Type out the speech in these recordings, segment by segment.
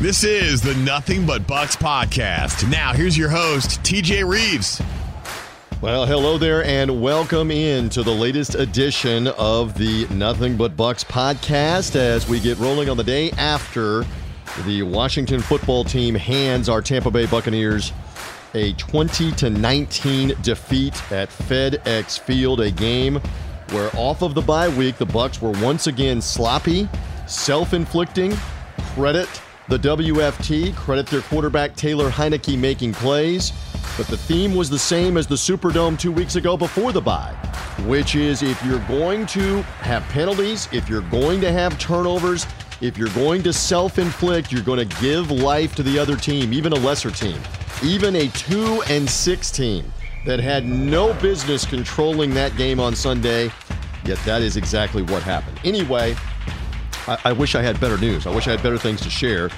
This is the Nothing But Bucks podcast. Now, here's your host, TJ Reeves. Well, hello there, and welcome in to the latest edition of the Nothing But Bucks podcast as we get rolling on the day after the Washington football team hands our Tampa Bay Buccaneers a 20 to 19 defeat at FedEx Field, a game where off of the bye week the Bucks were once again sloppy, self-inflicting. Credit the WFT, credit their quarterback Taylor Heinicke making plays, but the theme was the same as the Superdome 2 weeks ago before the bye, which is if you're going to have penalties, if you're going to have turnovers, if you're going to self inflict, you're going to give life to the other team, even a lesser team, even a 2 and 6 team that had no business controlling that game on Sunday. Yet that is exactly what happened. Anyway, I, I wish I had better news. I wish I had better things to share.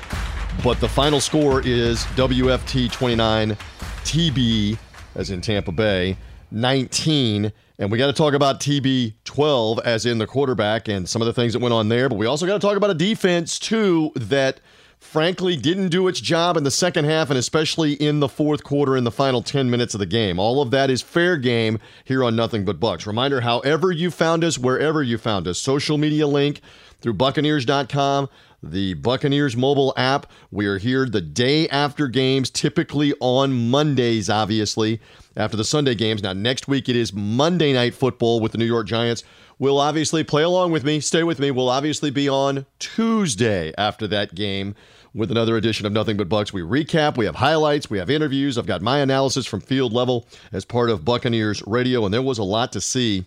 But the final score is WFT 29, TB, as in Tampa Bay, 19. And we got to talk about TB 12, as in the quarterback, and some of the things that went on there. But we also got to talk about a defense, too, that frankly didn't do its job in the second half and especially in the fourth quarter in the final 10 minutes of the game. All of that is fair game here on Nothing But Bucks. Reminder however you found us, wherever you found us, social media link through Buccaneers.com, the Buccaneers mobile app. We are here the day after games, typically on Mondays, obviously, after the Sunday games. Now, next week it is Monday Night Football with the New York Giants. We'll obviously play along with me, stay with me. We'll obviously be on Tuesday after that game with another edition of Nothing But Bucks. We recap, we have highlights, we have interviews. I've got my analysis from field level as part of Buccaneers radio, and there was a lot to see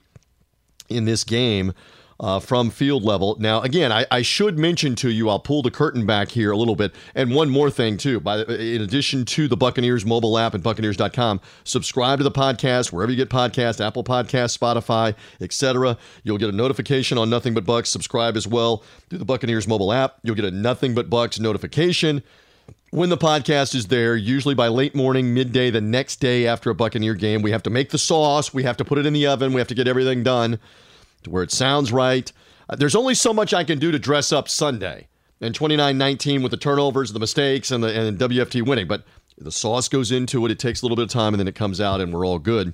in this game uh, from field level. Now, again, I, I, should mention to you, I'll pull the curtain back here a little bit. And one more thing, too. By the, in addition to the Buccaneers mobile app and Buccaneers.com, subscribe to the podcast wherever you get podcasts, Apple Podcasts, Spotify, etc. You'll get a notification on Nothing But Bucks. Subscribe as well to the Buccaneers mobile app. You'll get a Nothing But Bucks notification when the podcast is there, usually by late morning, midday, the next day after a Buccaneer game. We have to make the sauce, we have to put it in the oven, we have to get everything done to where it sounds right. Uh, there's only so much I can do to dress up Sunday and 29-19 with the turnovers, the mistakes, and the and WFT winning. But the sauce goes into it. It takes a little bit of time, and then it comes out, and we're all good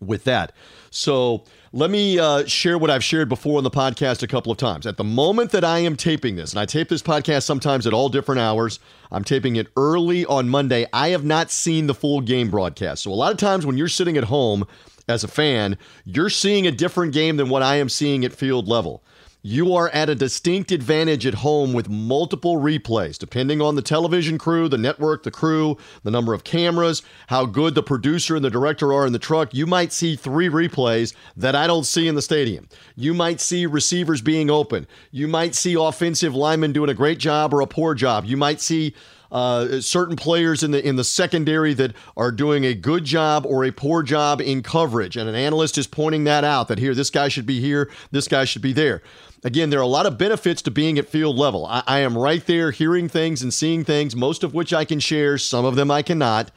with that. So let me uh, share what I've shared before on the podcast a couple of times. At the moment that I am taping this, and I tape this podcast sometimes at all different hours, I'm taping it early on Monday. I have not seen the full game broadcast. So a lot of times when you're sitting at home, as a fan, you're seeing a different game than what I am seeing at field level. You are at a distinct advantage at home with multiple replays, depending on the television crew, the network, the crew, the number of cameras, how good the producer and the director are in the truck. You might see three replays that I don't see in the stadium. You might see receivers being open. You might see offensive linemen doing a great job or a poor job. You might see uh, certain players in the in the secondary that are doing a good job or a poor job in coverage, and an analyst is pointing that out. That here, this guy should be here, this guy should be there. Again, there are a lot of benefits to being at field level. I, I am right there, hearing things and seeing things, most of which I can share. Some of them I cannot.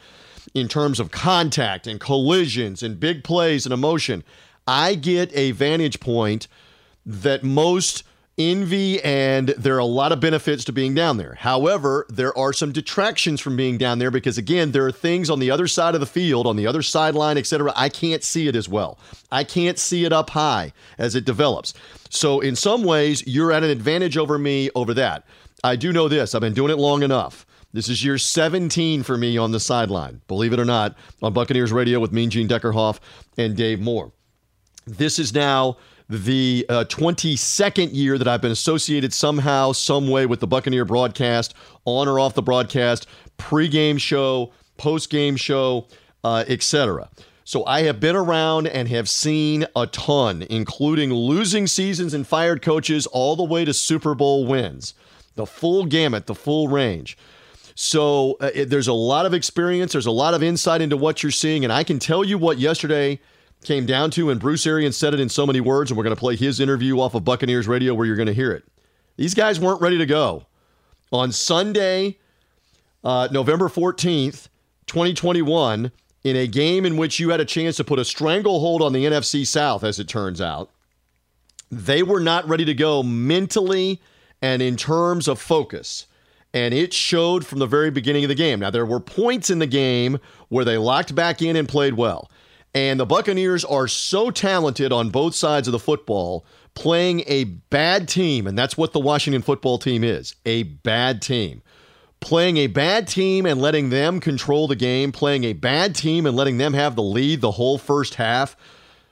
In terms of contact and collisions and big plays and emotion, I get a vantage point that most envy and there are a lot of benefits to being down there. However, there are some detractions from being down there because again, there are things on the other side of the field, on the other sideline, etc. I can't see it as well. I can't see it up high as it develops. So in some ways, you're at an advantage over me over that. I do know this. I've been doing it long enough. This is year 17 for me on the sideline, believe it or not, on Buccaneers Radio with Mean Gene Deckerhoff and Dave Moore. This is now the uh, 22nd year that I've been associated somehow, some way with the Buccaneer broadcast, on or off the broadcast, pregame show, postgame show, uh, etc. So I have been around and have seen a ton, including losing seasons and fired coaches all the way to Super Bowl wins. The full gamut, the full range. So uh, it, there's a lot of experience, there's a lot of insight into what you're seeing, and I can tell you what yesterday came down to, and Bruce Arians said it in so many words, and we're going to play his interview off of Buccaneers Radio where you're going to hear it. These guys weren't ready to go. On Sunday, uh, November 14th, 2021, in a game in which you had a chance to put a stranglehold on the NFC South, as it turns out, they were not ready to go mentally and in terms of focus. and it showed from the very beginning of the game. Now, there were points in the game where they locked back in and played well. And the Buccaneers are so talented on both sides of the football, playing a bad team, and that's what the Washington football team is a bad team. Playing a bad team and letting them control the game, playing a bad team and letting them have the lead the whole first half,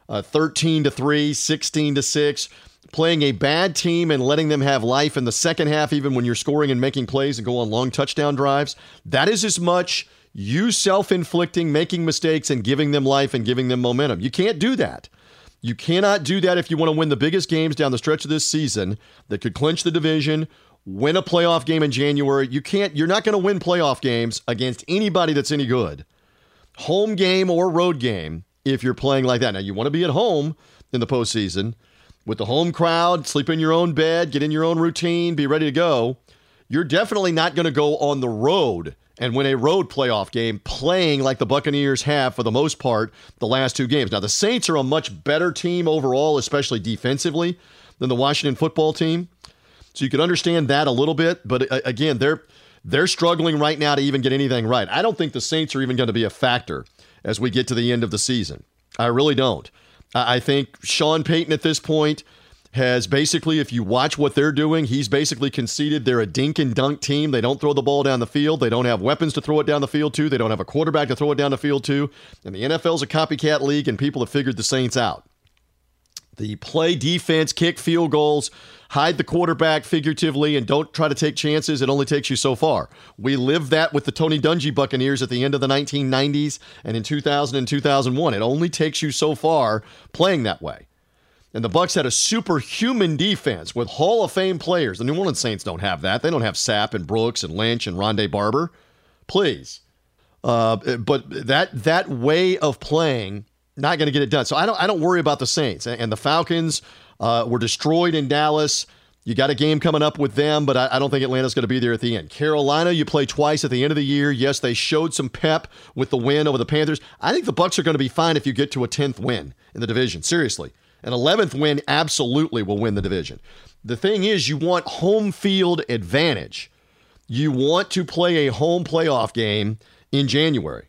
uh, 13 to 3, 16 to 6 playing a bad team and letting them have life in the second half, even when you're scoring and making plays and go on long touchdown drives. That is as much you self inflicting, making mistakes, and giving them life and giving them momentum. You can't do that. You cannot do that if you want to win the biggest games down the stretch of this season that could clinch the division, win a playoff game in January. You can't, you're not going to win playoff games against anybody that's any good, home game or road game, if you're playing like that. Now, you want to be at home in the postseason with the home crowd, sleep in your own bed, get in your own routine, be ready to go, you're definitely not going to go on the road and win a road playoff game playing like the Buccaneers have for the most part the last two games. Now, the Saints are a much better team overall, especially defensively, than the Washington football team. So you can understand that a little bit, but uh, again, they're they're struggling right now to even get anything right. I don't think the Saints are even going to be a factor as we get to the end of the season. I really don't. I think Sean Payton at this point has basically, if you watch what they're doing, he's basically conceded they're a dink and dunk team. They don't throw the ball down the field. They don't have weapons to throw it down the field to. They don't have a quarterback to throw it down the field to. And the NFL's a copycat league, and people have figured the Saints out. The play defense, kick field goals, hide the quarterback figuratively, and don't try to take chances. It only takes you so far. We lived that with the Tony Dungy Buccaneers at the end of the 1990s and in 2000 and 2001. It only takes you so far playing that way. And the Bucks had a superhuman defense with Hall of Fame players. The New Orleans Saints don't have that. They don't have Sapp and Brooks and Lynch and Rondé Barber. Please. Uh, but that that way of playing not going to get it done. So I don't I don't worry about the Saints and the Falcons uh, were destroyed in Dallas. You got a game coming up with them, but I, I don't think Atlanta's going to be there at the end. Carolina, you play twice at the end of the year. Yes, they showed some pep with the win over the Panthers. I think the Bucks are going to be fine if you get to a 10th win in the division. Seriously. An 11th win absolutely will win the division. The thing is, you want home field advantage. You want to play a home playoff game in January.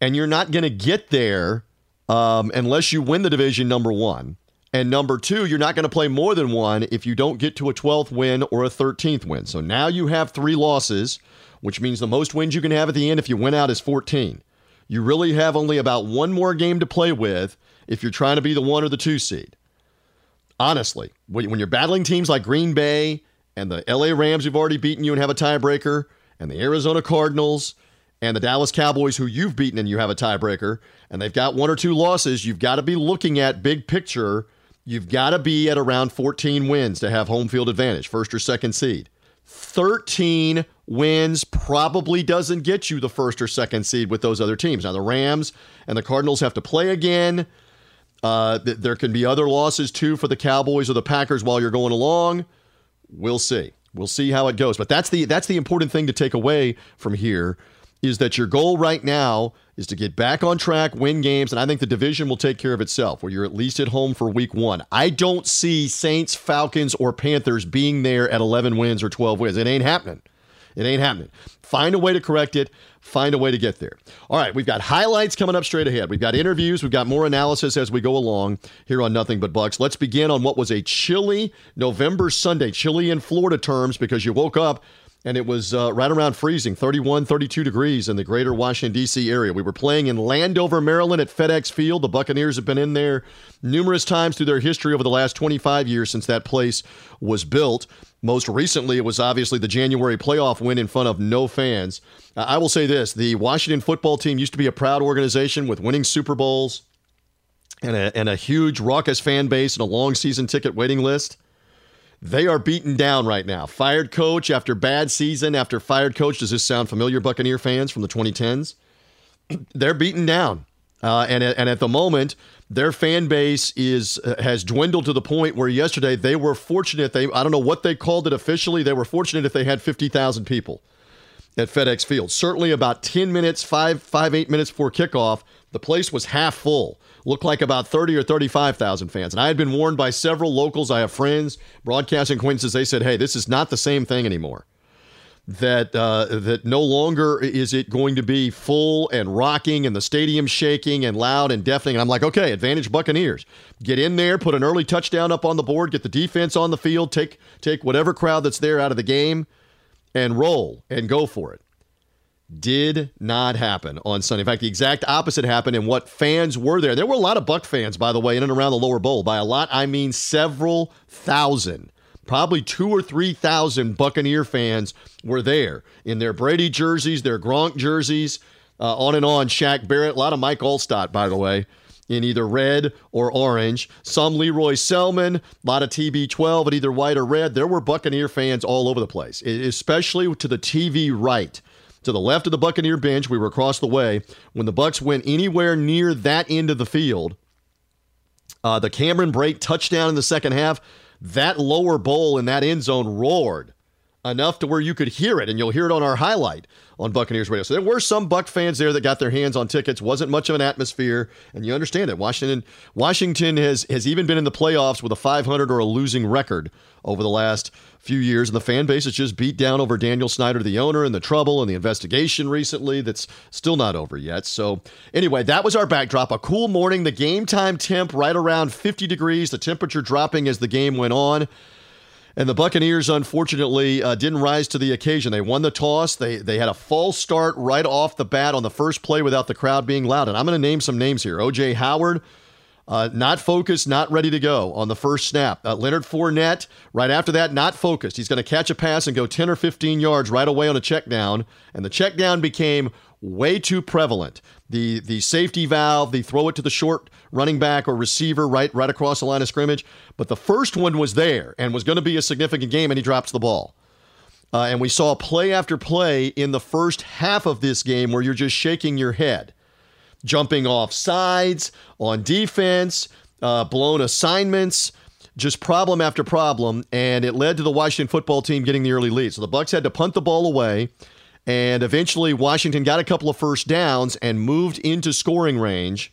And you're not going to get there um, unless you win the division, number one. And number two, you're not going to play more than one if you don't get to a 12th win or a 13th win. So now you have three losses, which means the most wins you can have at the end if you win out is 14. You really have only about one more game to play with if you're trying to be the one or the two seed. Honestly, when you're battling teams like Green Bay and the LA Rams who've already beaten you and have a tiebreaker, and the Arizona Cardinals and the Dallas Cowboys, who you've beaten and you have a tiebreaker, and they've got one or two losses, you've got to be looking at big picture. You've got to be at around 14 wins to have home field advantage, first or second seed. 13 wins probably doesn't get you the first or second seed with those other teams. Now, the Rams and the Cardinals have to play again. Uh, th- there can be other losses too for the Cowboys or the Packers while you're going along. We'll see. We'll see how it goes. But that's the that's the important thing to take away from here is that your goal right now is to get back on track, win games, and I think the division will take care of itself where you're at least at home for week one. I don't see Saints, Falcons, or Panthers being there at 11 wins or 12 wins. It ain't happening. It ain't happening. Find a way to correct it. Find a way to get there. All right, we've got highlights coming up straight ahead. We've got interviews. We've got more analysis as we go along here on Nothing But Bucks. Let's begin on what was a chilly November Sunday, chilly in Florida terms because you woke up and it was uh, right around freezing 31 32 degrees in the greater washington d.c area we were playing in landover maryland at fedex field the buccaneers have been in there numerous times through their history over the last 25 years since that place was built most recently it was obviously the january playoff win in front of no fans i will say this the washington football team used to be a proud organization with winning super bowls and a, and a huge raucous fan base and a long season ticket waiting list they are beaten down right now. Fired coach after bad season after fired coach. Does this sound familiar, Buccaneer fans from the 2010s? They're beaten down. Uh, and, and at the moment, their fan base is uh, has dwindled to the point where yesterday they were fortunate. They I don't know what they called it officially. They were fortunate if they had 50,000 people at FedEx Field. Certainly about 10 minutes, five, five, eight minutes before kickoff, the place was half full looked like about 30 or 35,000 fans. And I had been warned by several locals. I have friends, broadcasting acquaintances. They said, hey, this is not the same thing anymore. That uh, that no longer is it going to be full and rocking and the stadium shaking and loud and deafening. And I'm like, okay, advantage Buccaneers. Get in there, put an early touchdown up on the board, get the defense on the field, take take whatever crowd that's there out of the game, and roll and go for it. Did not happen on Sunday. In fact, the exact opposite happened. And what fans were there? There were a lot of Buck fans, by the way, in and around the lower bowl. By a lot, I mean several thousand probably two or three thousand Buccaneer fans were there in their Brady jerseys, their Gronk jerseys, uh, on and on. Shaq Barrett, a lot of Mike Alstott, by the way, in either red or orange. Some Lee Roy Selmon, a lot of TB12 in either white or red. There were Buccaneer fans all over the place, especially to the TV right. To the left of the Buccaneer bench, we were across the way. When the Bucks went anywhere near that end of the field, uh, the Cameron Brate touchdown in the second half that lower bowl in that end zone roared enough to where you could hear it, and you'll hear it on our highlight on Buccaneers Radio. So there were some Buck fans there that got their hands on tickets. wasn't much of an atmosphere, and you understand it. Washington, Washington has has even been in the playoffs with a 500 or a losing record over the last few years, and the fan base has just beat down over Daniel Snyder, the owner, and the trouble and the investigation recently that's still not over yet. So anyway, that was our backdrop. A cool morning. The game time temp right around 50 degrees. The temperature dropping as the game went on. And the Buccaneers, unfortunately, uh, didn't rise to the occasion. They won the toss. They they had a false start right off the bat on the first play without the crowd being loud. And I'm going to name some names here. O.J. Howard, uh, not focused, not ready to go on the first snap. Uh, Leonard Fournette, right after that, not focused. He's going to catch a pass and go 10 or 15 yards right away on a check down. And the check down became way too prevalent. The the safety valve, the throw it to the short running back or receiver right right across the line of scrimmage. But the first one was there and was going to be a significant game, and he drops the ball. Uh, and we saw play after play in the first half of this game where you're just shaking your head, jumping off sides on defense, uh, blown assignments, just problem after problem, and it led to the Washington football team getting the early lead. So the Bucks had to punt the ball away. And eventually, Washington got a couple of first downs and moved into scoring range.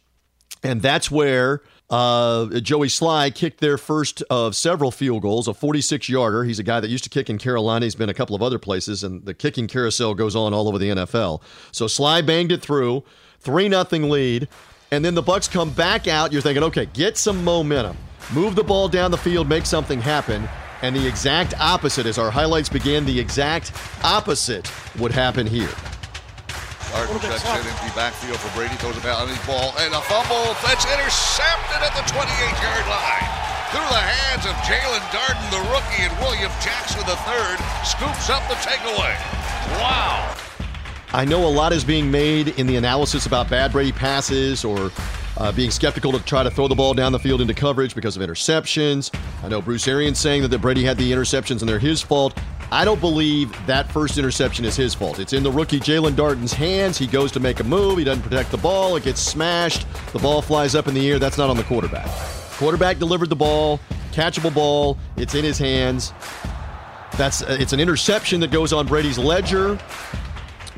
And that's where uh, Joey Slye kicked their first of several field goals, a 46 yarder. He's a guy that used to kick in Carolina. He's been a couple of other places, and the kicking carousel goes on all over the NFL. So Slye banged it through, 3 0 lead. And then the Bucks come back out. You're thinking, okay, get some momentum. Move the ball down the field, make something happen. And the exact opposite, as our highlights begin, the exact opposite would happen here. Arden checks in, empty backfield for Brady, throws it out on his ball, and a fumble that's intercepted at the 28-yard line. Through the hands of Jaelon Darden, the rookie, and William Jackson III scoops up the takeaway. Wow. I know a lot is being made in the analysis about bad Brady passes or uh, being skeptical to try to throw the ball down the field into coverage because of interceptions. I know Bruce Arians saying that, that Brady had the interceptions and they're his fault. I don't believe that first interception is his fault. It's in the rookie Jaelon Darden's hands. He goes to make a move. He doesn't protect the ball. It gets smashed. The ball flies up in the air. That's not on the quarterback. Quarterback delivered the ball, catchable ball. It's in his hands. That's uh, it's an interception that goes on Brady's ledger,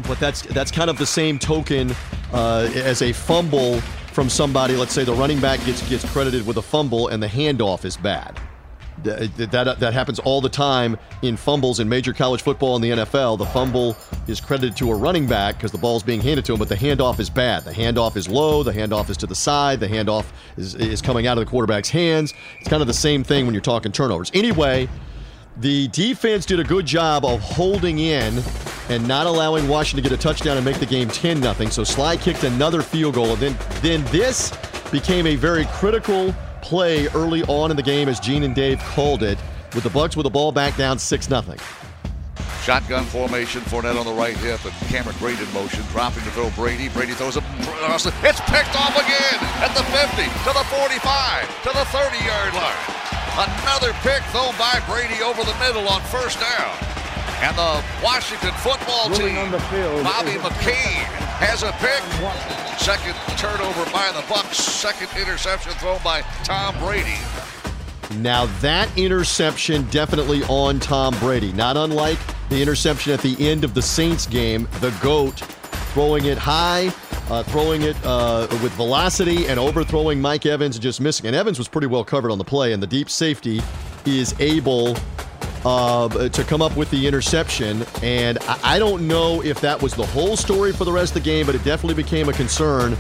but that's that's kind of the same token uh, as a fumble from somebody. Let's say the running back gets gets credited with a fumble and the handoff is bad. That, that, that happens all the time in fumbles in major college football and the NFL. The fumble is credited to a running back because the ball is being handed to him, but the handoff is bad. The handoff is low, the handoff is to the side, the handoff is, is coming out of the quarterback's hands. It's kind of the same thing when you're talking turnovers. Anyway, the defense did a good job of holding in and not allowing Washington to get a touchdown and make the game 10 0. So Slye kicked another field goal. And then, then this became a very critical play early on in the game, as Gene and Dave called it, with the Bucks with the ball back down 6 0. Shotgun formation, Fournette on the right hip, and Cameron Brate in motion, dropping to throw Brady. Brady throws it. It's picked off again at the 50, to the 45, to the 30 yard line. Another pick thrown by Brady over the middle on first down. And the Washington football team, Bobby McCain, has a pick. Second turnover by the Bucks. Second interception thrown by Tom Brady. Now that interception definitely on Tom Brady. Not unlike the interception at the end of the Saints game, the GOAT throwing it high uh, throwing it uh, with velocity and overthrowing Mike Evans and just missing. And Evans was pretty well covered on the play, and the deep safety is able uh, to come up with the interception. And I, I don't know if that was the whole story for the rest of the game, but it definitely became a concern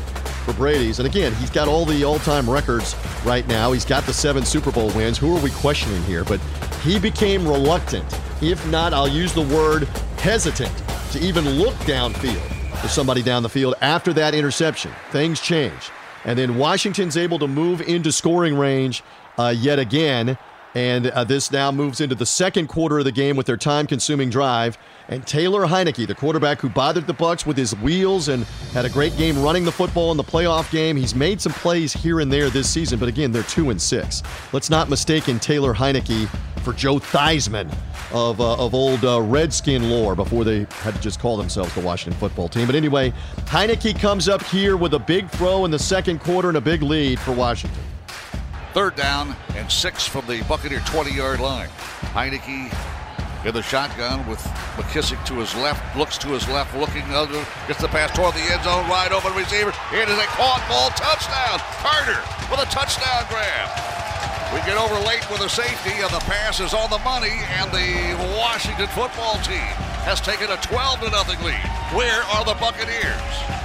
for Brady's. And again, he's got all the all time records right now. He's got the seven Super Bowl wins. Who are we questioning here? But he became reluctant, if not, I'll use the word hesitant, to even look downfield for somebody down the field after that interception. Things change. And then Washington's able to move into scoring range uh, yet again. And uh, this now moves into the second quarter of the game with their time-consuming drive. And Taylor Heinicke, the quarterback who bothered the Bucks with his wheels and had a great game running the football in the playoff game, he's made some plays here and there this season. But again, they're two and six. Let's not mistake in Taylor Heinicke for Joe Theismann of, uh, of old uh, Redskin lore before they had to just call themselves the Washington football team. But anyway, Heinicke comes up here with a big throw in the second quarter and a big lead for Washington. Third down and six from the Buccaneer 20 yard line. Heinicke in the shotgun with McKissic to his left, looks to his left, looking under, gets the pass toward the end zone, wide open receiver. It is a caught ball, touchdown. Carter with a touchdown grab. We get over late with a safety, and the pass is on the money, and the Washington football team has taken a 12 to nothing lead. Where are the Buccaneers?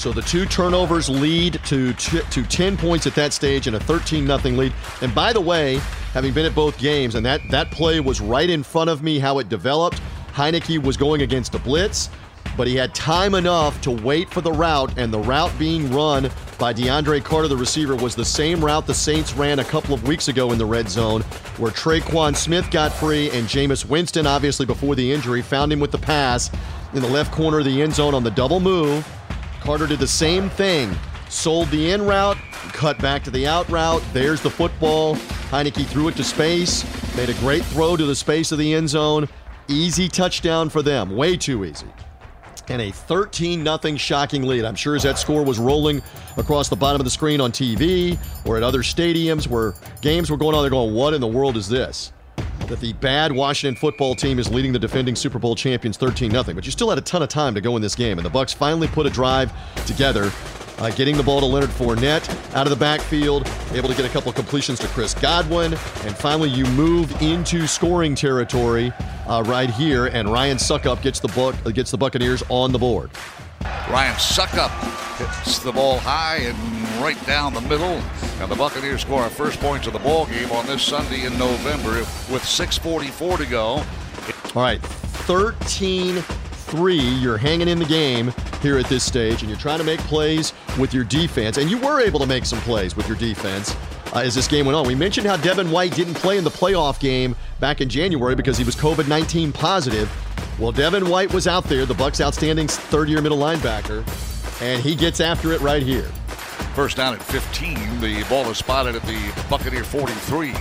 So the two turnovers lead to to 10 points at that stage and a 13 nothing lead. And by the way, having been at both games, and that that play was right in front of me how it developed. Heinicke was going against a blitz, but he had time enough to wait for the route, and the route being run by DeAndre Carter, the receiver, was the same route the Saints ran a couple of weeks ago in the red zone, where Tre'Quan Smith got free, and Jameis Winston, obviously before the injury, found him with the pass in the left corner of the end zone on the double move. Carter did the same thing. Sold the in route, cut back to the out route. There's the football. Heinicke threw it to space, made a great throw to the space of the end zone. Easy touchdown for them. Way too easy. And a 13 0 shocking lead. I'm sure as that score was rolling across the bottom of the screen on TV or at other stadiums where games were going on, they're going, What in the world is this? That the bad Washington football team is leading the defending Super Bowl champions 13 0. But you still had a ton of time to go in this game, and the Bucks finally put a drive together. Uh, getting the ball to Leonard Fournette out of the backfield, able to get a couple completions to Chris Godwin, and finally you move into scoring territory uh, right here, and Ryan Succop gets the book gets the Buccaneers on the board. Ryan Succop hits the ball high and right down the middle. And the Buccaneers score our first points of the ball game on this Sunday in November with 6:44 to go. All right, 13-3. You're hanging in the game here at this stage, and you're trying to make plays with your defense. And you were able to make some plays with your defense uh, as this game went on. We mentioned how Devin White didn't play in the playoff game back in January because he was COVID-19 positive. Well, Devin White was out there, the Bucks' outstanding third-year middle linebacker, and he gets after it right here. First down at 15. The ball is spotted at the Buccaneer 43.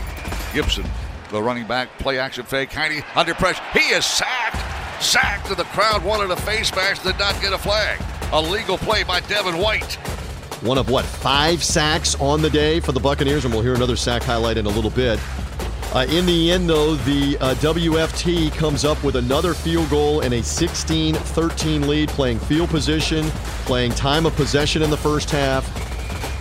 Gibson, the running back, play action fake. Heine under pressure. He is sacked. Sacked, and the crowd wanted a face mask, did not get a flag. A legal play by Devin White. One of what, five sacks on the day for the Buccaneers, and we'll hear another sack highlight in a little bit. Uh, in the end, though, the uh, WFT comes up with another field goal and a 16 13 lead, playing field position, playing time of possession in the first half.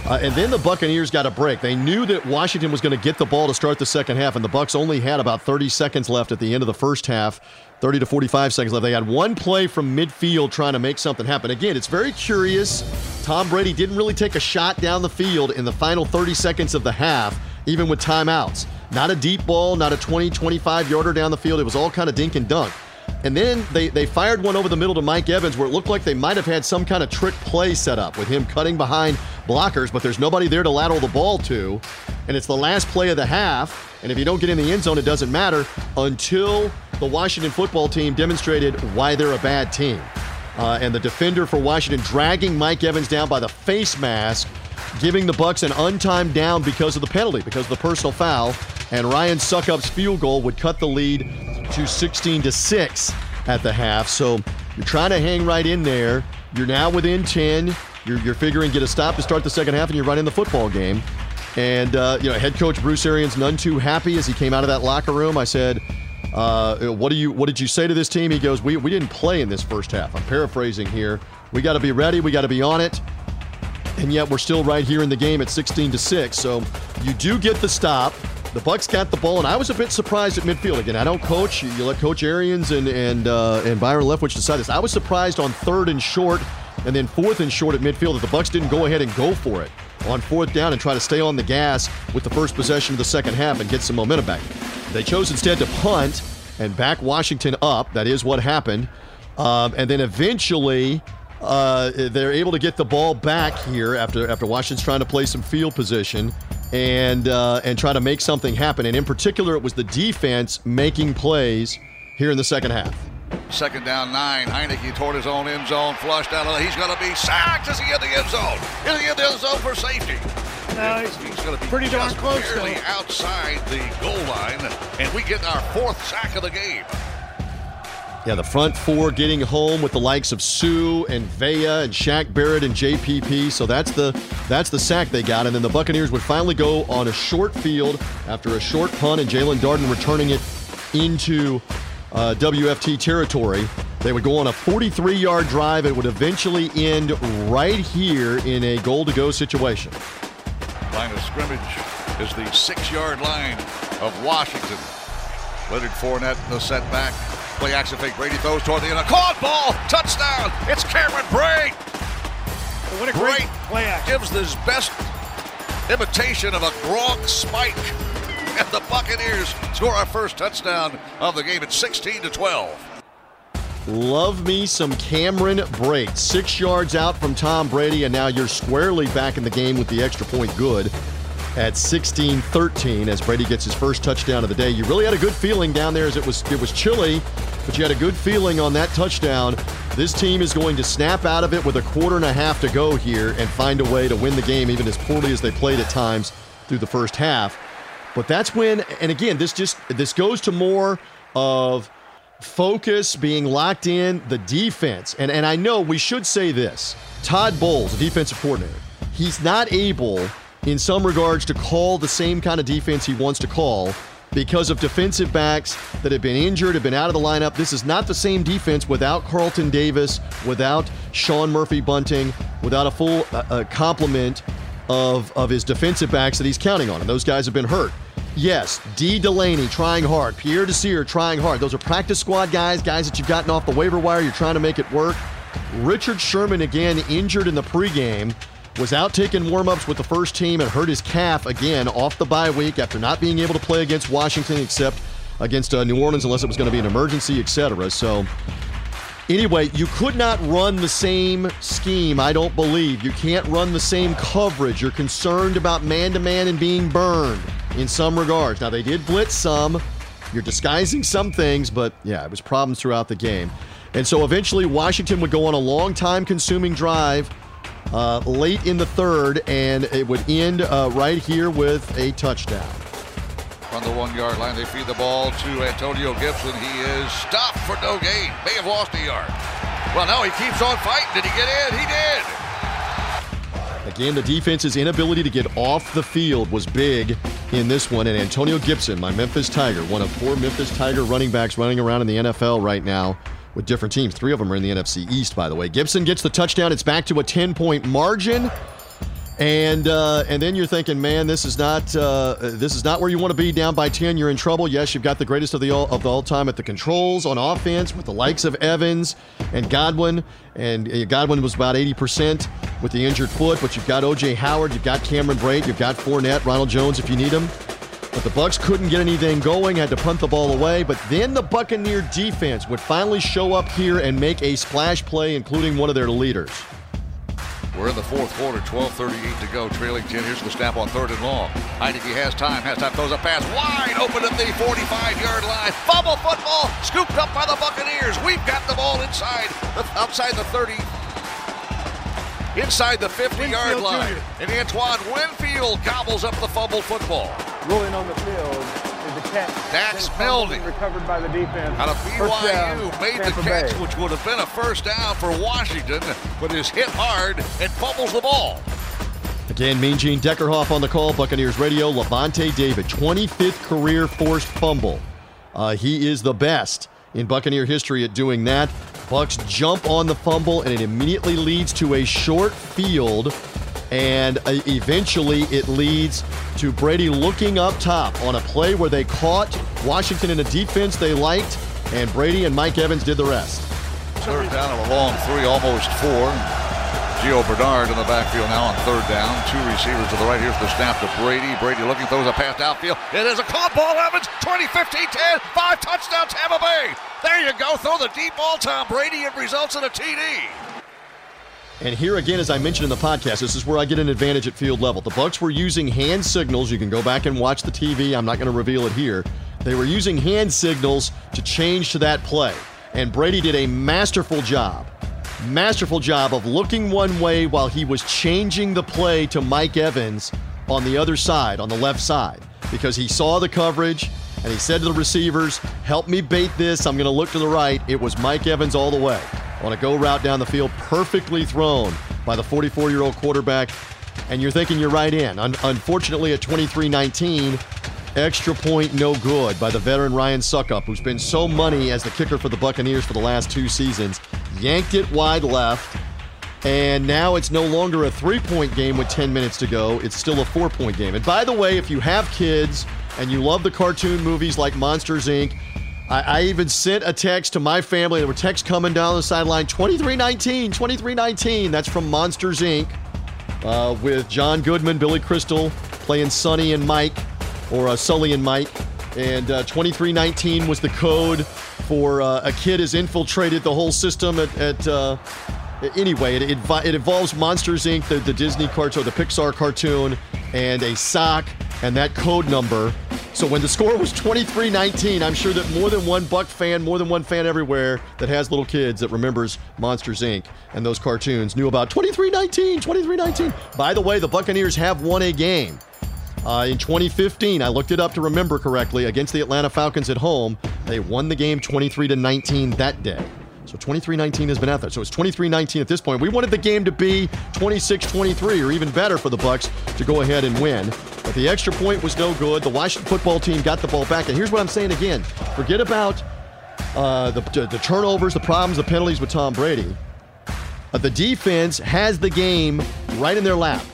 Uh, and then the Buccaneers got a break. They knew that Washington was going to get the ball to start the second half, and the Bucks only had about 30 seconds left at the end of the first half, 30 to 45 seconds left. They had one play from midfield trying to make something happen. Again, it's very curious. Tom Brady didn't really take a shot down the field in the final 30 seconds of the half, even with timeouts. Not a deep ball, not a 20, 25 yarder down the field. It was all kind of dink and dunk. And then they, they fired one over the middle to Mike Evans where it looked like they might have had some kind of trick play set up with him cutting behind blockers, but there's nobody there to lateral the ball to. And it's the last play of the half. And if you don't get in the end zone, it doesn't matter until the Washington football team demonstrated why they're a bad team. Uh, and the defender for Washington dragging Mike Evans down by the face mask, giving the Bucks an untimed down because of the penalty, because of the personal foul and Ryan Succop's field goal would cut the lead to 16 to 6 at the half. So you're trying to hang right in there. You're now within 10. You're, you're figuring get a stop to start the second half, and you're running the football game. And uh, you know, head coach Bruce Arians none too happy as he came out of that locker room. I said, uh, "What do you What did you say to this team?" He goes, "We we didn't play in this first half." I'm paraphrasing here. We got to be ready. We got to be on it. And yet we're still right here in the game at 16 to 6. So you do get the stop the Bucks got the ball, and I was a bit surprised at midfield. Again, I don't coach. You let Coach Arians and and uh, and Byron Leftwich decide this. I was surprised on third and short, and then fourth and short at midfield that the Bucks didn't go ahead and go for it on fourth down and try to stay on the gas with the first possession of the second half and get some momentum back. They chose instead to punt and back Washington up. That is what happened. Um, and then eventually, uh, they're able to get the ball back here after after Washington's trying to play some field position and uh, and try to make something happen. And in particular, it was the defense making plays here in the second half. Second down nine. Heinicke toward his own end zone, flushed out of the. He's going to be sacked as he in the end zone. Is he in the end zone for safety? No, he's, he's going to be pretty darn close. Barely though. outside the goal line, and we get our fourth sack of the game. Yeah, the front four getting home with the likes of Suh and Vea and Shaq Barrett and JPP. So that's the that's the sack they got, and then the Buccaneers would finally go on a short field after a short punt and Jaelon Darden returning it into uh, WFT territory. They would go on a 43-yard drive. It would eventually end right here in a goal-to-go situation. Line of scrimmage is the six-yard line of Washington. Leonard Fournette the setback. Play action fake. Brady throws toward the end. A caught ball. Touchdown. It's Cameron Brate. What a great Brate play action. gives his best imitation of a Gronk spike. And the Buccaneers score our first touchdown of the game at 16 to 12. Love me some Cameron Brate. Six yards out from Tom Brady, and now you're squarely back in the game with the extra point good at 16-13 as Brady gets his first touchdown of the day. You really had a good feeling down there as it was it was chilly, but you had a good feeling on that touchdown. This team is going to snap out of it with a quarter and a half to go here and find a way to win the game, even as poorly as they played at times through the first half. But that's when, and again, this just this goes to more of focus, being locked in, the defense. And and I know we should say this. Todd Bowles, defensive coordinator, he's not able in some regards to call the same kind of defense he wants to call because of defensive backs that have been injured, have been out of the lineup. This is not the same defense without Carlton Davis, without Sean Murphy Bunting, without a full uh, complement of, of his defensive backs that he's counting on. And those guys have been hurt. Yes, Dee Delaney trying hard, Pierre Desir trying hard. Those are practice squad guys, guys that you've gotten off the waiver wire. You're trying to make it work. Richard Sherman, again, injured in the pregame, was out taking warmups with the first team and hurt his calf again off the bye week after not being able to play against Washington except against uh, New Orleans unless it was going to be an emergency, etc. So, anyway, you could not run the same scheme, I don't believe. You can't run the same coverage. You're concerned about man to man and being burned in some regards. Now, they did blitz some. You're disguising some things, but yeah, it was problems throughout the game. And so eventually, Washington would go on a long time consuming drive uh, late in the third, and it would end uh, right here with a touchdown. On the one yard line, they feed the ball to Antonio Gibson. He is stopped for no gain. May have lost a yard. Well, no, he keeps on fighting. Did he get in? He did. Again, the defense's inability to get off the field was big in this one. And Antonio Gibson, my Memphis Tiger, one of four Memphis Tiger running backs running around in the NFL right now with different teams. Three of them are in the NFC East, by the way. Gibson gets the touchdown. It's back to a 10 point margin. And uh, and then you're thinking, man, this is not uh, this is not where you want to be. Down by ten, you're in trouble. Yes, you've got the greatest of the all, of the all time at the controls on offense with the likes of Evans and Godwin. And uh, Godwin was about 80 percent with the injured foot, but you've got OJ Howard, you've got Cameron Brate, you've got Fournette, Ronald Jones if you need them. But the Bucks couldn't get anything going, had to punt the ball away. But then the Buccaneer defense would finally show up here and make a splash play, including one of their leaders. We're in the fourth quarter, 12.38 to go, trailing 10. Here's the snap on third and long. Heinicke has time, has time, throws a pass wide open at the 45-yard line. Fumble football, scooped up by the Buccaneers. We've got the ball inside, outside the 30, inside the 50-yard line. And Antoine Winfield gobbles up the fumbled football. Rolling on the field is the catch. Dax Then fumbled Milne. and Recovered by the defense. Out of First down, BYU made the catch, Bay. which would have been a first down for Washington, but is hit hard and fumbles the ball. Again, Mean Gene Deckerhoff on the call, Buccaneers Radio. Lavonte David, 25th career forced fumble. Uh, he is the best in Buccaneer history at doing that. Bucks jump on the fumble, and it immediately leads to a short field And uh, eventually it leads to Brady looking up top on a play where they caught Washington in a defense they liked, and Brady and Mike Evans did the rest. Third down and a long three, almost four. Gio Bernard in the backfield now on third down. Two receivers to the right. Here's the snap to Brady. Brady looking, throws a pass downfield. It is a caught ball, Evans. 20, 15, 10, 5 touchdown Tampa Bay. There you go. Throw the deep ball, Tom Brady. It results in a TD. And here again, as I mentioned in the podcast, this is where I get an advantage at field level. The Bucks were using hand signals. You can go back and watch the TV. I'm not going to reveal it here. They were using hand signals to change to that play. And Brady did a masterful job masterful job of looking one way while he was changing the play to Mike Evans on the other side, on the left side, because he saw the coverage and he said to the receivers, Help me bait this. I'm going to look to the right. It was Mike Evans all the way on a go route down the field, perfectly thrown by the 44 year old quarterback. And you're thinking you're right in. Un- unfortunately, at 23 19, extra point no good by the veteran Ryan Succop, who's been so money as the kicker for the Buccaneers for the last two seasons yanked it wide left, and now it's no longer a three point game with 10 minutes to go. It's still a four point game. And by the way, if you have kids and you love the cartoon movies like Monsters Inc., I, I even sent a text to my family. There were texts coming down the sideline 2319, 2319. That's from Monsters Inc. Uh, with John Goodman, Billy Crystal playing Sonny and Mike, or uh, Sully and Mike. And uh, 2319 was the code for uh, a kid has infiltrated the whole system at, at uh, anyway it, it, it, involves monsters inc the, the disney cartoon the pixar cartoon and a sock and that code number. So when the score was 23-19 i'm sure that more than one buck fan more than one fan everywhere that has little kids that remembers monsters inc and those cartoons knew about 23-19 23-19 by the way the buccaneers have won a game uh, in 2015, I looked it up to remember correctly, against the Atlanta Falcons at home, they won the game 23 to 19 that day. So 23-19 has been out there. So it's 23-19 at this point. We wanted the game to be 26-23 or even better for the Bucks to go ahead and win. But the extra point was no good. The Washington football team got the ball back. And here's what I'm saying again. Forget about uh, the, the turnovers, the problems, the penalties with Tom Brady. Uh, the defense has the game right in their lap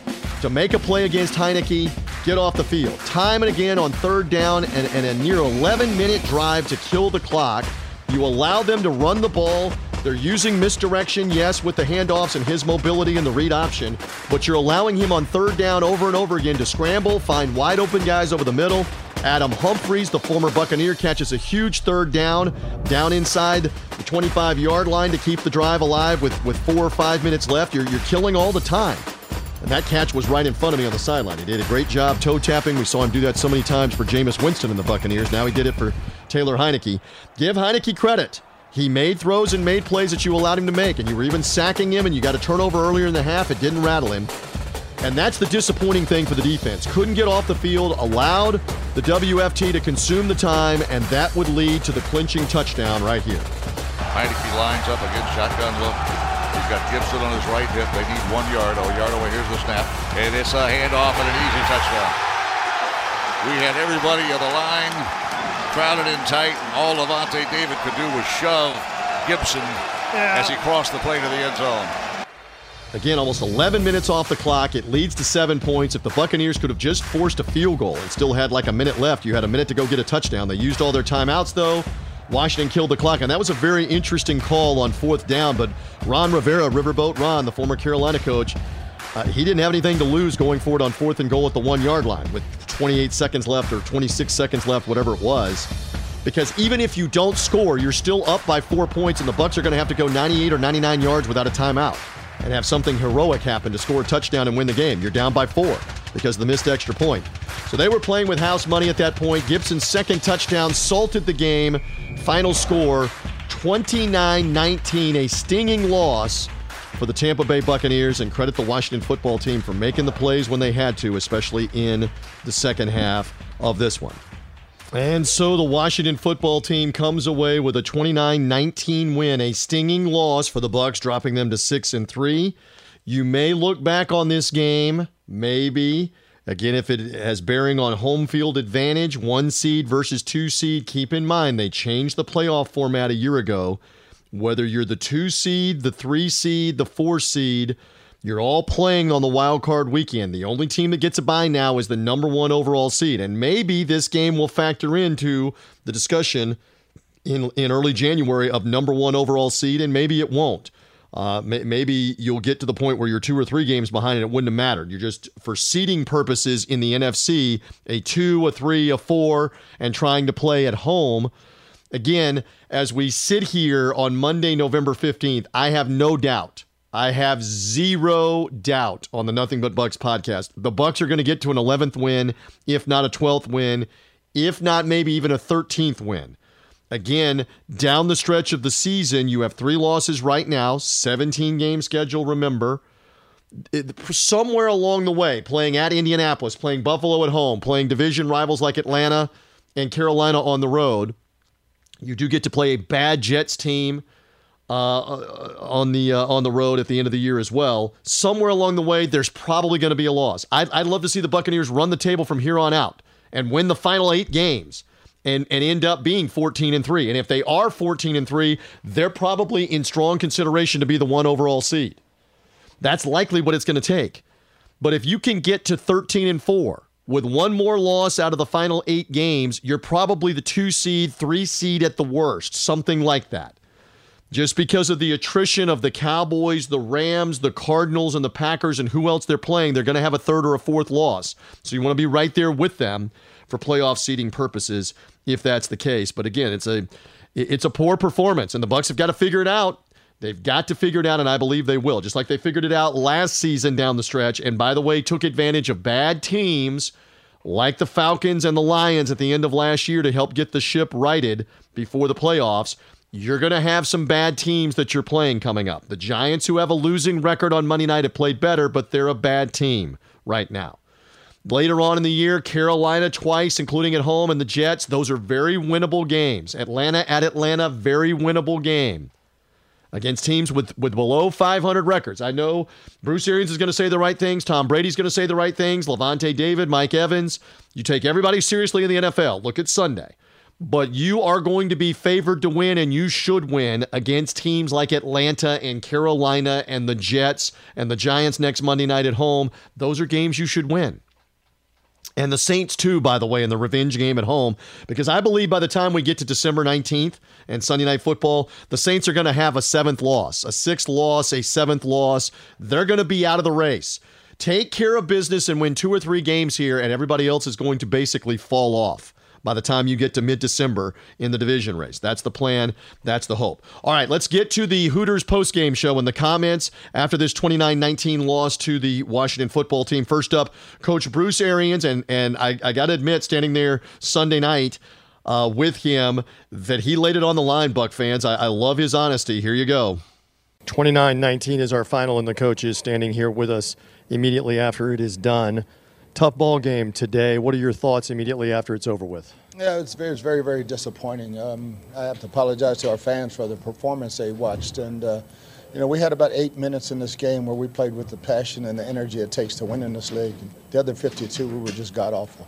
to make a play against Heinicke get off the field. Time and again on third down and, and a near 11 minute drive to kill the clock. You allow them to run the ball. They're using misdirection, yes, with the handoffs and his mobility and the read option, but you're allowing him on third down over and over again to scramble, find wide open guys over the middle. Adam Humphries, the former Buccaneer, catches a huge third down down inside the 25 yard line to keep the drive alive with, with four or five minutes left. You're, you're killing all the time. And that catch was right in front of me on the sideline. He did a great job toe tapping. We saw him do that so many times for Jameis Winston in the Buccaneers. Now he did it for Taylor Heinicke. Give Heinicke credit. He made throws and made plays that you allowed him to make, and you were even sacking him, and you got a turnover earlier in the half. It didn't rattle him. And that's the disappointing thing for the defense. Couldn't get off the field, allowed the WFT to consume the time, and that would lead to the clinching touchdown right here. Heinicke lines up against shotgun look. He's got Gibson on his right hip. They need one yard. Oh, yard away. Here's the snap. And it's a handoff and an easy touchdown. We had everybody on the line crowded in tight. And all Lavonte David could do was shove Gibson yeah. as he crossed the plane of the end zone. Again, almost 11 minutes off the clock. It leads to seven points. If the Buccaneers could have just forced a field goal and still had like a minute left, you had a minute to go get a touchdown. They used all their timeouts, though. Washington killed the clock, and that was a very interesting call on fourth down. But Ron Rivera, Riverboat Ron, the former Carolina coach, uh, he didn't have anything to lose going forward on fourth and goal at the one yard line with 28 seconds left or 26 seconds left, whatever it was. Because even if you don't score, you're still up by four points, and the Bucks are going to have to go 98 or 99 yards without a timeout and have something heroic happen to score a touchdown and win the game. You're down by four because of the missed extra point. So they were playing with house money at that point. Gibson's second touchdown salted the game. Final score 29 19, a stinging loss for the Tampa Bay Buccaneers. And credit the Washington football team for making the plays when they had to, especially in the second half of this one. And so the Washington football team comes away with a 29-19 win, a stinging loss for the Bucks, dropping them to 6 and 3. You may look back on this game, maybe Again, if it has bearing on home field advantage, one seed versus two seed, keep in mind they changed the playoff format a year ago. Whether you're the two seed, the three seed, the four seed, You're all playing on the wild card weekend. The only team that gets a bye now is the number one overall seed. And maybe this game will factor into the discussion in, in early January of number one overall seed, and maybe it won't. Uh, may, maybe you'll get to the point where you're two or three games behind and it wouldn't have mattered. You're just, for seeding purposes in the NFC, a two, a three, a four, and trying to play at home. Again, as we sit here on Monday, November 15th, I have no doubt I have zero doubt on the Nothing But Bucks podcast. The Bucks are going to get to an 11th win, if not a 12th win, if not maybe even a 13th win. Again, down the stretch of the season, you have three losses right now, 17 game schedule, remember. It, somewhere along the way, playing at Indianapolis, playing Buffalo at home, playing division rivals like Atlanta and Carolina on the road, you do get to play a bad Jets team uh, on the uh, on the road at the end of the year as well. Somewhere along the way, there's probably going to be a loss. I'd, I'd love to see the Buccaneers run the table from here on out and win the final eight games and and end up being 14 and 3. And if they are 14 and 3, they're probably in strong consideration to be the one overall seed. That's likely what it's going to take. But if you can get to 13 and 4 with one more loss out of the final 8 games, you're probably the 2 seed, 3 seed at the worst, something like that just because of the attrition of the Cowboys, the Rams, the Cardinals, and the Packers, and who else they're playing, they're going to have a third or a fourth loss. So you want to be right there with them for playoff seeding purposes, if that's the case. But again, it's a it's a poor performance, and the Bucks have got to figure it out. They've got to figure it out, and I believe they will. Just like they figured it out last season down the stretch, and by the way, took advantage of bad teams like the Falcons and the Lions at the end of last year to help get the ship righted before the playoffs you're going to have some bad teams that you're playing coming up. The Giants, who have a losing record on Monday night, have played better, but they're a bad team right now. Later on in the year, Carolina twice, including at home, and the Jets. Those are very winnable games. Atlanta at Atlanta, very winnable game against teams with, with below 500 records. I know Bruce Arians is going to say the right things. Tom Brady's going to say the right things. Lavonte David, Mike Evans. You take everybody seriously in the NFL. Look at Sunday but you are going to be favored to win, and you should win against teams like Atlanta and Carolina and the Jets and the Giants next Monday night at home. Those are games you should win. And the Saints, too, by the way, in the revenge game at home, because I believe by the time we get to December 19th and Sunday Night Football, the Saints are going to have a seventh loss, a sixth loss, a seventh loss. They're going to be out of the race. Take care of business and win two or three games here, and everybody else is going to basically fall off by the time you get to mid December in the division race. That's the plan. That's the hope. All right, let's get to the Hooters postgame show and the comments after this 29 19 loss to the Washington football team. First up, Coach Bruce Arians, and, and I, I got to admit, standing there Sunday night, uh, with him that he laid it on the line, Buck fans. I, I love his honesty. Here you go. 29 19 is our final, and the coach is standing here with us immediately after it is done tough ball game today. What are your thoughts immediately after it's over with? Yeah, it's very, very, very disappointing. Um, I have to apologize to our fans for the performance they watched, and uh, you know we had about eight minutes in this game where we played with the passion and the energy it takes to win in this league. The other 52, we were just god awful,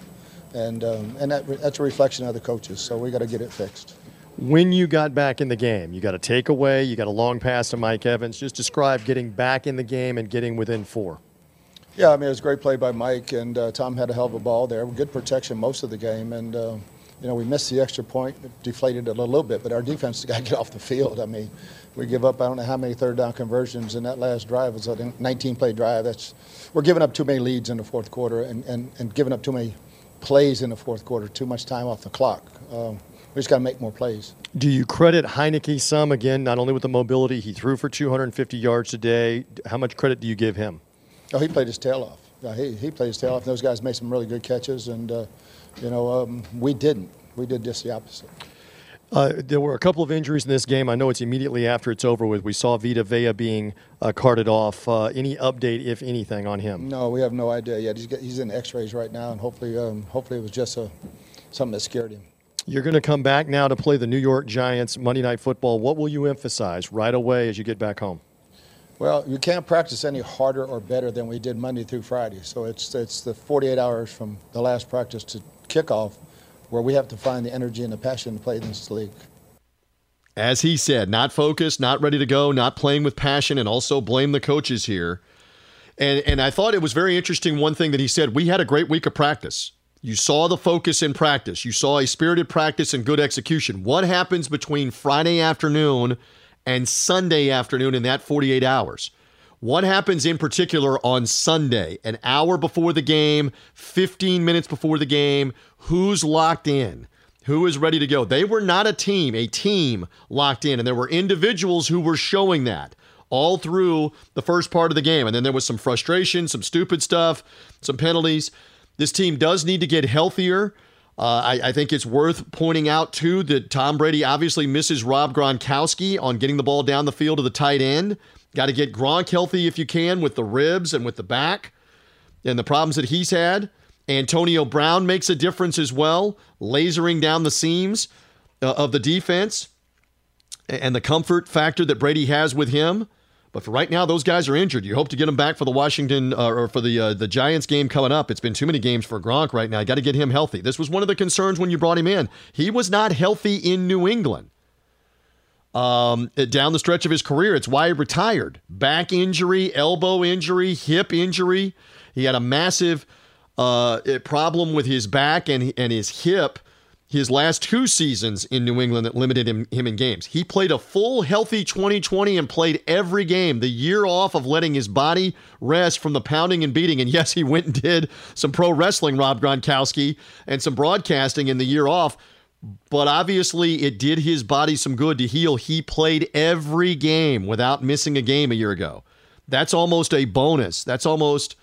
and um, and that, that's a reflection of the coaches. So we got to get it fixed. When you got back in the game, you got a takeaway, you got a long pass to Mike Evans. Just describe getting back in the game and getting within four. Yeah, I mean, it was a great play by Mike, and uh, Tom had a hell of a ball there. Good protection most of the game, and, uh, you know, we missed the extra point, it deflated a little, bit, but our defense got to get off the field. I mean, we give up, I don't know how many third down conversions in that last drive. It was a 19 play drive. That's, we're giving up too many leads in the fourth quarter and, and, and giving up too many plays in the fourth quarter, too much time off the clock. Um, we just got to make more plays. Do you credit Heinicke some again, not only with the mobility he threw for 250 yards today? How much credit do you give him? Oh, he played his tail off. Uh, he, he played his tail off. Those guys made some really good catches, and, uh, you know, um, we didn't. We did just the opposite. Uh, there were a couple of injuries in this game. I know it's immediately after it's over with. We saw Vita Vea being uh, carted off. Uh, any update, if anything, on him? No, we have no idea yet. He's, he's in X-rays right now, and hopefully, um, hopefully it was just a, something that scared him. You're going to come back now to play the New York Giants Monday Night Football. What will you emphasize right away as you get back home? Well, you can't practice any harder or better than we did Monday through Friday. So it's it's the 48 hours from the last practice to kickoff where we have to find the energy and the passion to play this league. As he said, not focused, not ready to go, not playing with passion, and also blame the coaches here. And and I thought it was very interesting. One thing that he said: we had a great week of practice. You saw the focus in practice. You saw a spirited practice and good execution. What happens between Friday afternoon and Sunday afternoon in that 48 hours? What happens in particular on Sunday, an hour before the game, 15 minutes before the game? Who's locked in? Who is ready to go? They were not a team, a team locked in, and there were individuals who were showing that all through the first part of the game. And then there was some frustration, some stupid stuff, some penalties. This team does need to get healthier. Uh, I, I, think it's worth pointing out, too, that Tom Brady obviously misses Rob Gronkowski on getting the ball down the field to the tight end. Got to get Gronk healthy if you can with the ribs and with the back and the problems that he's had. Antonio Brown makes a difference as well, lasering down the seams uh, of the defense and the comfort factor that Brady has with him. But for right now, those guys are injured. You hope to get them back for the Washington uh, or for the uh, the Giants game coming up. It's been too many games for Gronk right now. You got to get him healthy. This was one of the concerns when you brought him in. He was not healthy in New England. Um, down the stretch of his career, it's why he retired. Back injury, elbow injury, hip injury. He had a massive uh, problem with his back and and his hip his last two seasons in New England that limited him, him in games. He played a full, healthy 2020 and played every game, the year off of letting his body rest from the pounding and beating. And yes, he went and did some pro wrestling, Rob Gronkowski, and some broadcasting in the year off. But obviously, it did his body some good to heal. He played every game without missing a game a year ago. That's almost a bonus. That's almost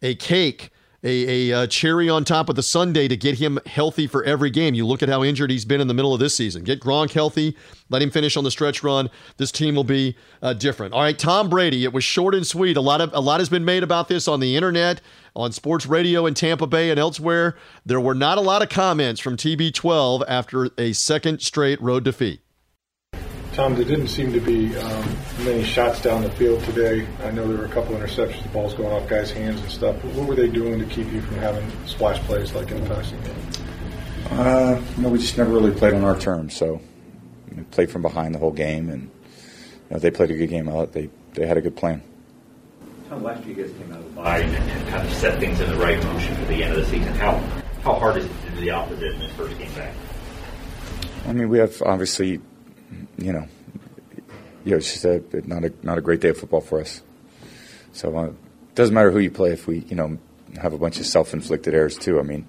a cake a, a, a, cherry on top of the Sunday to get him healthy for every game. You look at how injured he's been in the middle of this season. Get Gronk healthy, let him finish on the stretch run. This team will be uh, different. All right, Tom Brady. It was short and sweet. A lot of a lot has been made about this on the internet, on sports radio in Tampa Bay and elsewhere. There were not a lot of comments from TB12 after a second straight road defeat. Tom, there didn't seem to be um, many shots down the field today. I know there were a couple interceptions, the balls going off guys' hands and stuff. But what were they doing to keep you from having splash plays like in the passing game? Uh, no, we just never really played on our terms. So we played from behind the whole game, and you know, they played a good game. They they had a good plan. Tom, last year you guys came out of the bye and kind of set things in the right motion for the end of the season. How how hard is it to do the opposite in this first game back? I mean, we have obviously you know, you know, it's just a, not a not a great day of football for us. So uh, it doesn't matter who you play if we, you know, have a bunch of self-inflicted errors too. I mean,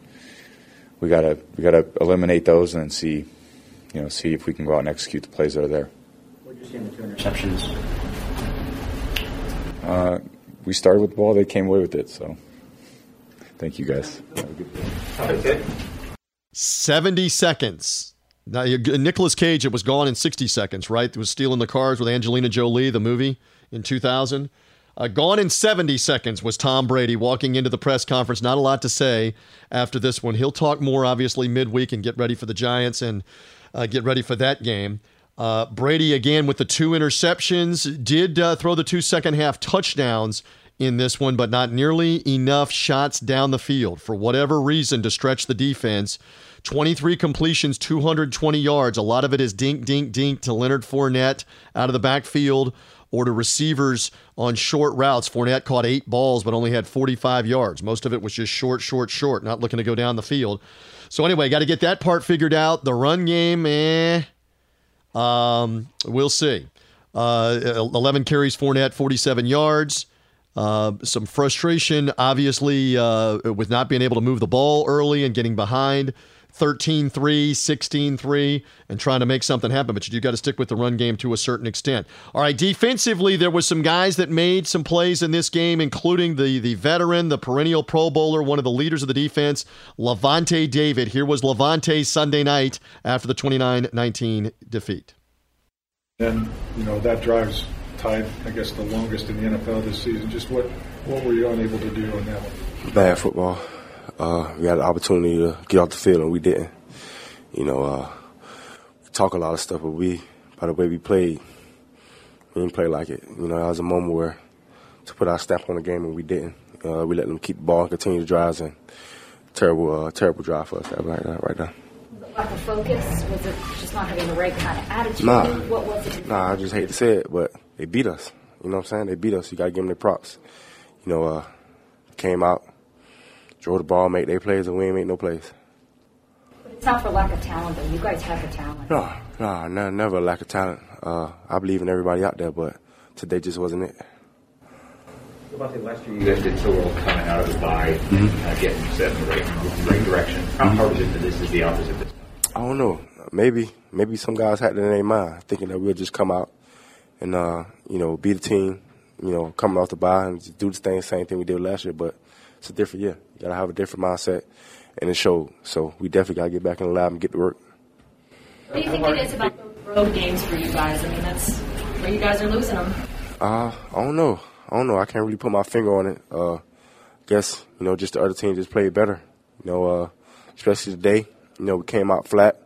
we gotta we gotta eliminate those and see, you know, see if we can go out and execute the plays that are there. What did you see in the two interceptions? Uh, we started with the ball; they came away with it. So, thank you guys. Seventy seconds. Now, Nicolas Cage, it was gone in 60 seconds, right? It was stealing the cars with Angelina Jolie, the movie in 2000. Uh, gone in 70 seconds was Tom Brady walking into the press conference. Not a lot to say after this one. He'll talk more, obviously, midweek and get ready for the Giants and uh, get ready for that game. Uh, Brady, again, with the two interceptions, did uh, throw the two second half touchdowns in this one, but not nearly enough shots down the field for whatever reason to stretch the defense. 23 completions, 220 yards. A lot of it is dink, dink, dink to Leonard Fournette out of the backfield or to receivers on short routes. Fournette caught eight balls but only had 45 yards. Most of it was just short, short, short, not looking to go down the field. So, anyway, got to get that part figured out. The run game, eh. Um, we'll see. Uh, 11 carries, Fournette, 47 yards. Uh, some frustration, obviously, uh, with not being able to move the ball early and getting behind. 13 3, 16 3, and trying to make something happen. But you do got to stick with the run game to a certain extent. All right, defensively, there was some guys that made some plays in this game, including the, the veteran, the perennial Pro Bowler, one of the leaders of the defense, Lavonte David. Here was Lavonte Sunday night after the 29 19 defeat. And, you know, that drives tied, I guess, the longest in the NFL this season. Just what, what were you unable to do on that one? Bad football. Uh, we had the opportunity to get off the field and we didn't. You know, uh, we talk a lot of stuff, but we, by the way we played, we didn't play like it. You know, that was a moment where to put our stamp on the game and we didn't. Uh, we let them keep the ball and continue to drive and terrible, uh, terrible drive for us right, that right now. Lack of focus? Was it just not having the right kind of attitude? Nah. What was it? Nah, I just hate to say it, but they beat us. You know what I'm saying? They beat us. You got to give them their props. you know, uh, came out, drove the ball, make their plays, and we ain't make no plays. But it's not for lack of talent, though. You guys have the talent. No, no, no never a lack of talent. Uh, I believe in everybody out there, but today just wasn't it. What about the last year, you guys did so well coming out of the bye and mm-hmm. kind of getting set in the right, right direction. How mm-hmm. hard is it for this is the opposite this I don't know. Maybe maybe some guys had that in their mind, thinking that we'll just come out and uh, you know be the team, you know, coming off the bye and do the same same thing we did last year. But it's a different year. You gotta have a different mindset, and it showed. So we definitely gotta get back in the lab and get to work. What do you think it is about the road games for you guys? I mean, that's where you guys are losing them. Uh, I don't know. I don't know. I can't really put my finger on it. Uh, guess you know, just the other team just played better. You know, uh, especially today. You know, we came out flat,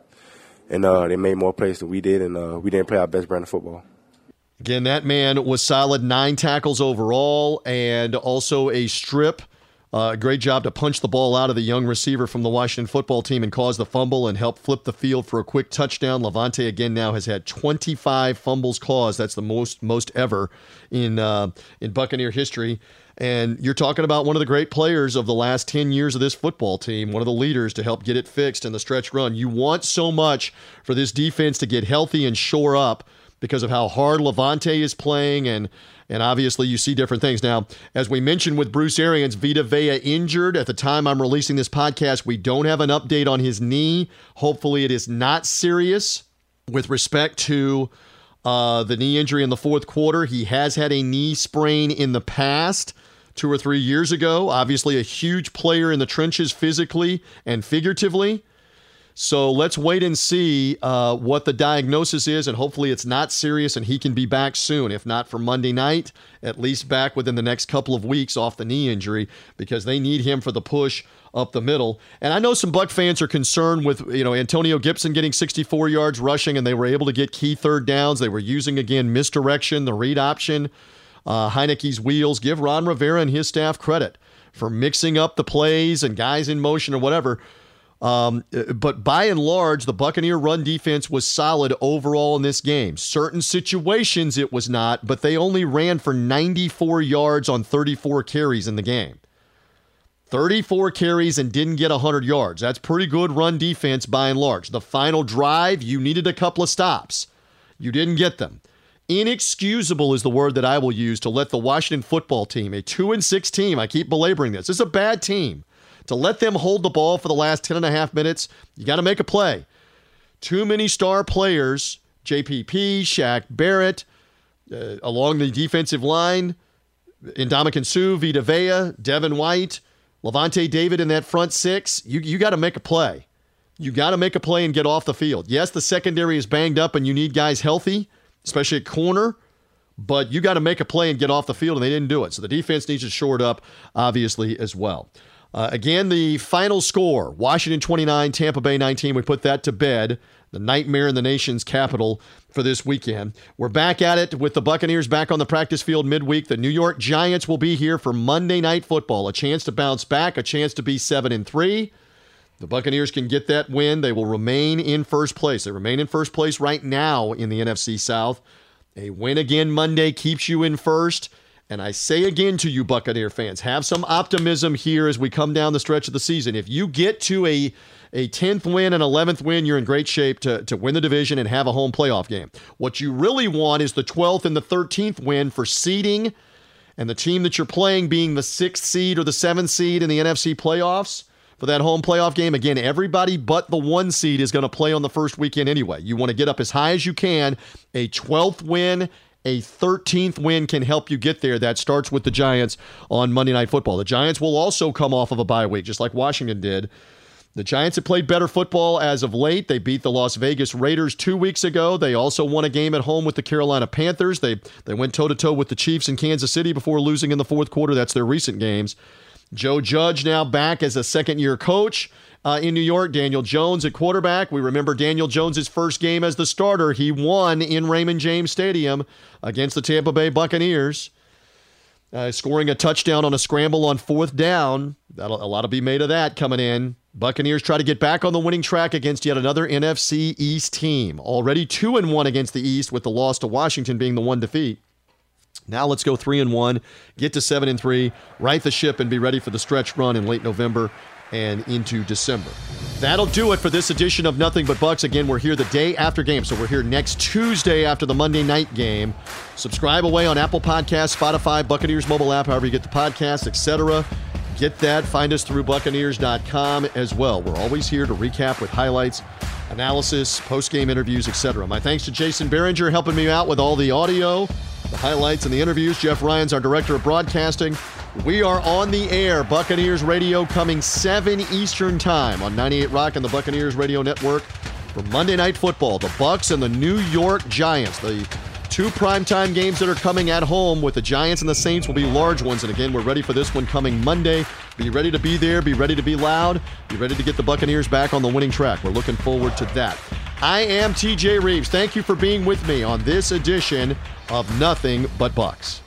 and uh, they made more plays than we did, and uh, we didn't play our best brand of football. Again, that man was solid, nine tackles overall, and also a strip. Uh, great job to punch the ball out of the young receiver from the Washington football team and cause the fumble and help flip the field for a quick touchdown. Lavonte again now has had 25 fumbles caused. That's the most most ever in uh, in Buccaneer history. And you're talking about one of the great players of the last 10 years of this football team, one of the leaders to help get it fixed in the stretch run. You want so much for this defense to get healthy and shore up because of how hard Lavonte is playing and and obviously you see different things. Now, as we mentioned with Bruce Arians, Vita Vea injured. At the time I'm releasing this podcast, we don't have an update on his knee. Hopefully it is not serious with respect to uh, the knee injury in the fourth quarter. He has had a knee sprain in the past two or three years ago. Obviously, a huge player in the trenches physically and figuratively. So let's wait and see uh, what the diagnosis is, and hopefully it's not serious and he can be back soon. If not for Monday night, at least back within the next couple of weeks off the knee injury because they need him for the push up the middle. And I know some Buck fans are concerned with you know Antonio Gibson getting 64 yards rushing, and they were able to get key third downs. They were using again misdirection, the read option, uh, Heinicke's wheels. Give Ron Rivera and his staff credit for mixing up the plays and guys in motion or whatever. Um, but by and large, the Buccaneer run defense was solid overall in this game. Certain situations it was not, but they only ran for 94 yards on 34 carries in the game. 34 carries and didn't get 100 yards. That's pretty good run defense by and large. The final drive, you needed a couple of stops. You didn't get them. Inexcusable is the word that I will use to let the Washington football team, a 2 and 6 team, I keep belaboring this. It's a bad team to let them hold the ball for the last 10 and a half minutes, you got to make a play. Too many star players, JPP, Shaq Barrett, uh, along the defensive line, Ndamukong Suh, Vita Vea, Devin White, Lavonte David in that front six. You, you got to make a play. You got to make a play and get off the field. Yes, the secondary is banged up and you need guys healthy, especially at corner, but you got to make a play and get off the field, and they didn't do it. So the defense needs to shore it up, obviously, as well. Uh, again, the final score Washington 29, Tampa Bay 19. We put that to bed. The nightmare in the nation's capital for this weekend. We're back at it with the Buccaneers back on the practice field midweek. The New York Giants will be here for Monday Night Football. A chance to bounce back, a chance to be 7 and 3. The Buccaneers can get that win. They will remain in first place. They remain in first place right now in the NFC South. A win again Monday keeps you in first. And I say again to you, Buccaneer fans, have some optimism here as we come down the stretch of the season. If you get to a a 10th win and 11th win, you're in great shape to, to win the division and have a home playoff game. What you really want is the 12th and the 13th win for seeding and the team that you're playing being the sixth seed or the seventh seed in the NFC playoffs for that home playoff game. Again, everybody but the one seed is going to play on the first weekend anyway. You want to get up as high as you can. A 12th win a 13th win can help you get there. That starts with the Giants on Monday Night Football. The Giants will also come off of a bye week, just like Washington did. The Giants have played better football as of late. They beat the Las Vegas Raiders two weeks ago. They also won a game at home with the Carolina Panthers. They they went toe to toe with the Chiefs in Kansas City before losing in the fourth quarter. That's their recent games. Joe Judge now back as a second year coach uh, in New York. Daniel Jones at quarterback. We remember Daniel Jones's first game as the starter. He won in Raymond James Stadium against the Tampa Bay Buccaneers, uh, scoring a touchdown on a scramble on fourth down. That'll, a lot to be made of that coming in. Buccaneers try to get back on the winning track against yet another NFC East team. Already two and one against the East, with the loss to Washington being the one defeat. Now let's go three and one, get to seven and three, right the ship, and be ready for the stretch run in late November and into December. That'll do it for this edition of Nothing But Bucks. Again, we're here the day after game, so we're here next Tuesday after the Monday night game. Subscribe away on Apple Podcasts, Spotify, Buccaneers mobile app, however you get the podcast, etc. Get that. Find us through Buccaneers.com as well. We're always here to recap with highlights, analysis, post-game interviews, etc. My thanks to Jason Behringer helping me out with all the audio, the highlights, and the interviews. Jeff Ryan's our director of broadcasting. We are on the air. Buccaneers Radio coming 7 Eastern Time on 98 Rock and the Buccaneers Radio Network for Monday Night Football. The Bucks and the New York Giants. The two primetime games that are coming at home with the Giants and the Saints will be large ones. And again, we're ready for this one coming Monday. Be ready to be there. Be ready to be loud. Be ready to get the Buccaneers back on the winning track. We're looking forward to that. I am TJ Rives. Thank you for being with me on this edition of Nothing But Bucks.